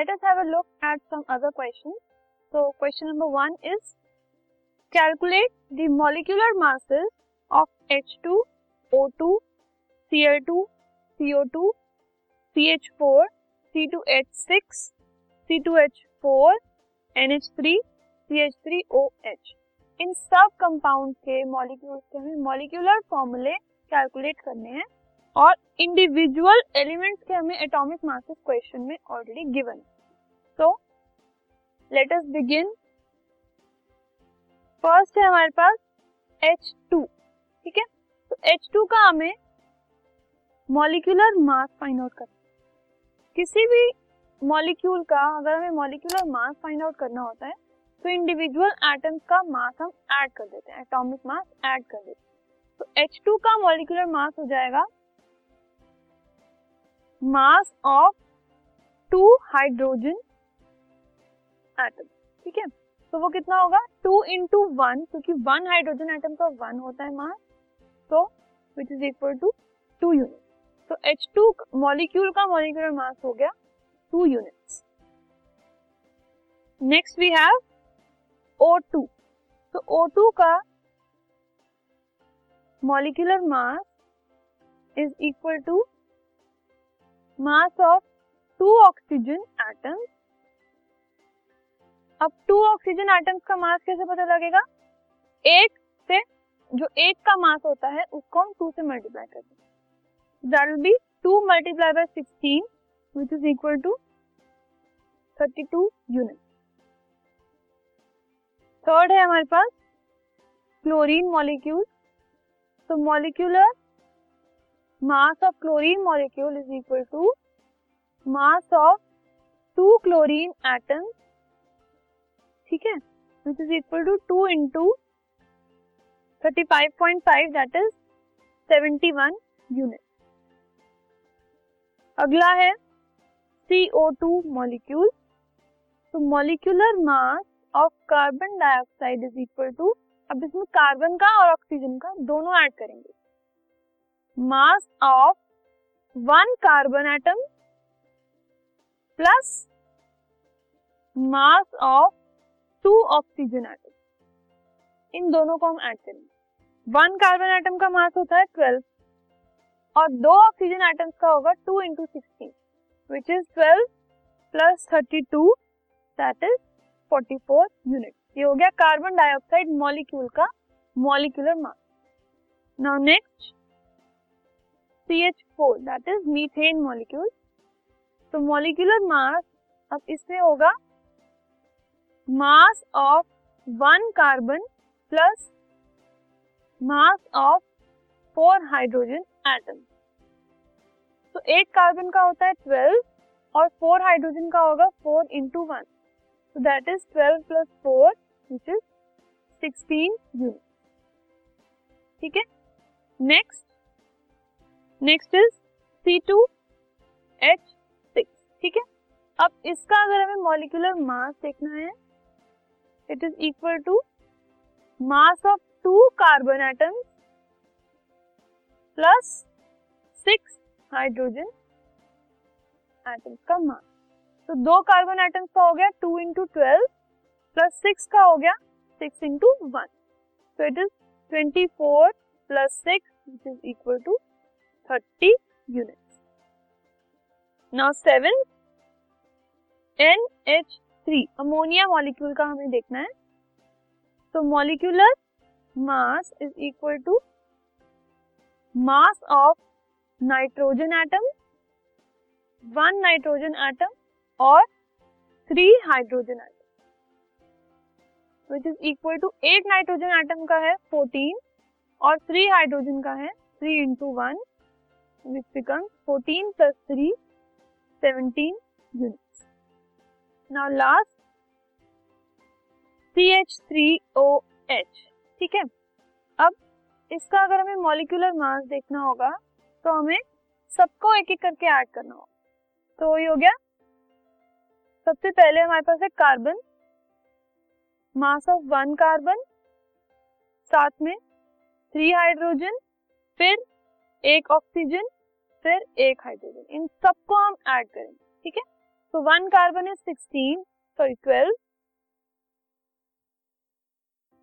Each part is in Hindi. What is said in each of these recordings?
Let us have a look at some other question so question number one is calculate the molecular masses of H two O two C L two C O two C H four C two H six C two H four N H three C H three O H इन सब कंपाउंड के मॉलिक्यूल्स के हमें मॉलिक्यूलर फॉर्मूले कैलकुलेट करने हैं। और इंडिविजुअल एलिमेंट्स के हमें एटॉमिक मासेस क्वेश्चन में already given so let us begin first है हमारे पास H2 ठीक है? तो H2 का हमें मॉलिक्यूलर मास फाइंड आउट करना किसी भी मॉलिक्यूल का अगर हमें मॉलिक्यूलर मास फाइंड आउट करना होता है तो इंडिविजुअल एटम्स का मास हम ऐड कर देते हैं एटॉमिक मास ऐड कर देते हैं। तो H2 का मॉलिक्यूलर मास हो जाएगा mass of two hydrogen atom ठीक है? तो वो कितना होगा? टू इंटू वन क्योंकि वन हाइड्रोजन एटम का वन होता है मास तो which is equal to two unit तो एच टू मॉलिक्यूल का मॉलिक्यूलर मास हो गया two units next we have O2 तो O2 का molecular mass is equal to mass of two oxygen atoms अब टू ऑक्सीजन एटम्स का मास कैसे पता लगेगा? एक से, जो एक का मास होता है, उसको हम टू से मल्टीप्लाई करते हैं। That will be two multiply by sixteen which is equal to thirty two unit third है हमारे पास क्लोरीन मॉलिक्यूल तो molecular mass of chlorine molecule is equal to mass of two chlorine atoms ठीक है? Which is equal to two into thirty five point five that is seventy one unit अगला है सी ओ टू मॉलिक्यूल तो molecular mass of carbon dioxide is equal to अब इसमें कार्बन का और ऑक्सीजन का दोनों ऐड करेंगे। Mass of one carbon atom plus mass of two oxygen atom इन दोनों को हम ऐड करेंगे। वन कार्बन एटम का मास होता है ट्वेल्व और दो ऑक्सीजन एटम्स का होगा two into sixteen which is twelve plus thirty two that is forty four unit ये हो गया कार्बन डाइऑक्साइड मॉलिक्यूल का molecular mass now next C H four that is methane molecule तो मॉलिक्यूलर मास अब इसमें होगा mass of one carbon plus mass of four hydrogen atom तो एक कार्बन का होता है ट्वेल्व और फोर हाइड्रोजन का होगा four into one So, that is 12 plus 4 which is 16 units. ठीक है? नेक्स्ट नेक्स्ट इज़ C2H6 ठीक है? अब इसका अगर हमें मॉलिकुलर मास देखना है it is equal to mass of two carbon atoms plus six hydrogen atoms का मास तो दो कार्बन एटम्स का हो गया two into twelve plus six का हो गया six into one so it is twenty four plus six is equal to thirty unit now seven N H three ammonia molecule का हमें देखना है। तो molecular mass is equal to mass of nitrogen atom one nitrogen atom और three hydrogen atom which is equal to at nitrogen atom का है फोर्टीन और थ्री हाइड्रोजन का है three into one which become fourteen plus three seventeen units now last C H three O H ठीक है? अब इसका अगर हमें मॉलिक्यूलर मास देखना होगा तो हमें सबको एक एक करके ऐड करना होगा। तो वही हो गया। सबसे पहले हमारे पास है carbon mass of one carbon साथ में थ्री हाइड्रोजन फिर एक ऑक्सीजन फिर एक हाइड्रोजन इन सबको हम ऐड करेंगे, ठीक है? तो one carbon is sixteen sorry twelve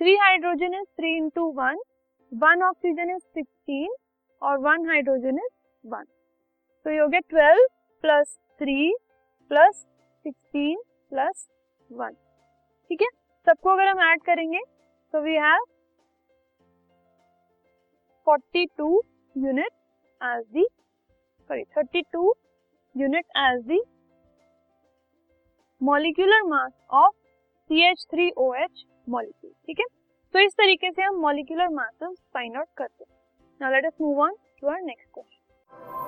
three hydrogen is three into one one oxygen is sixteen और वन हाइड्रोजन इज़ वन तो ये हो गया twelve plus three plus sixteen plus one ठीक है? सबको अगर हम ऐड करेंगे तो we have forty two unit as the sorry 32 unit as the molecular mass of CH3OH molecule ठीक है? तो इस तरीके से हम मॉलिक्यूलर मास फाइंड आउट करते हैं। Now let us move on to our next question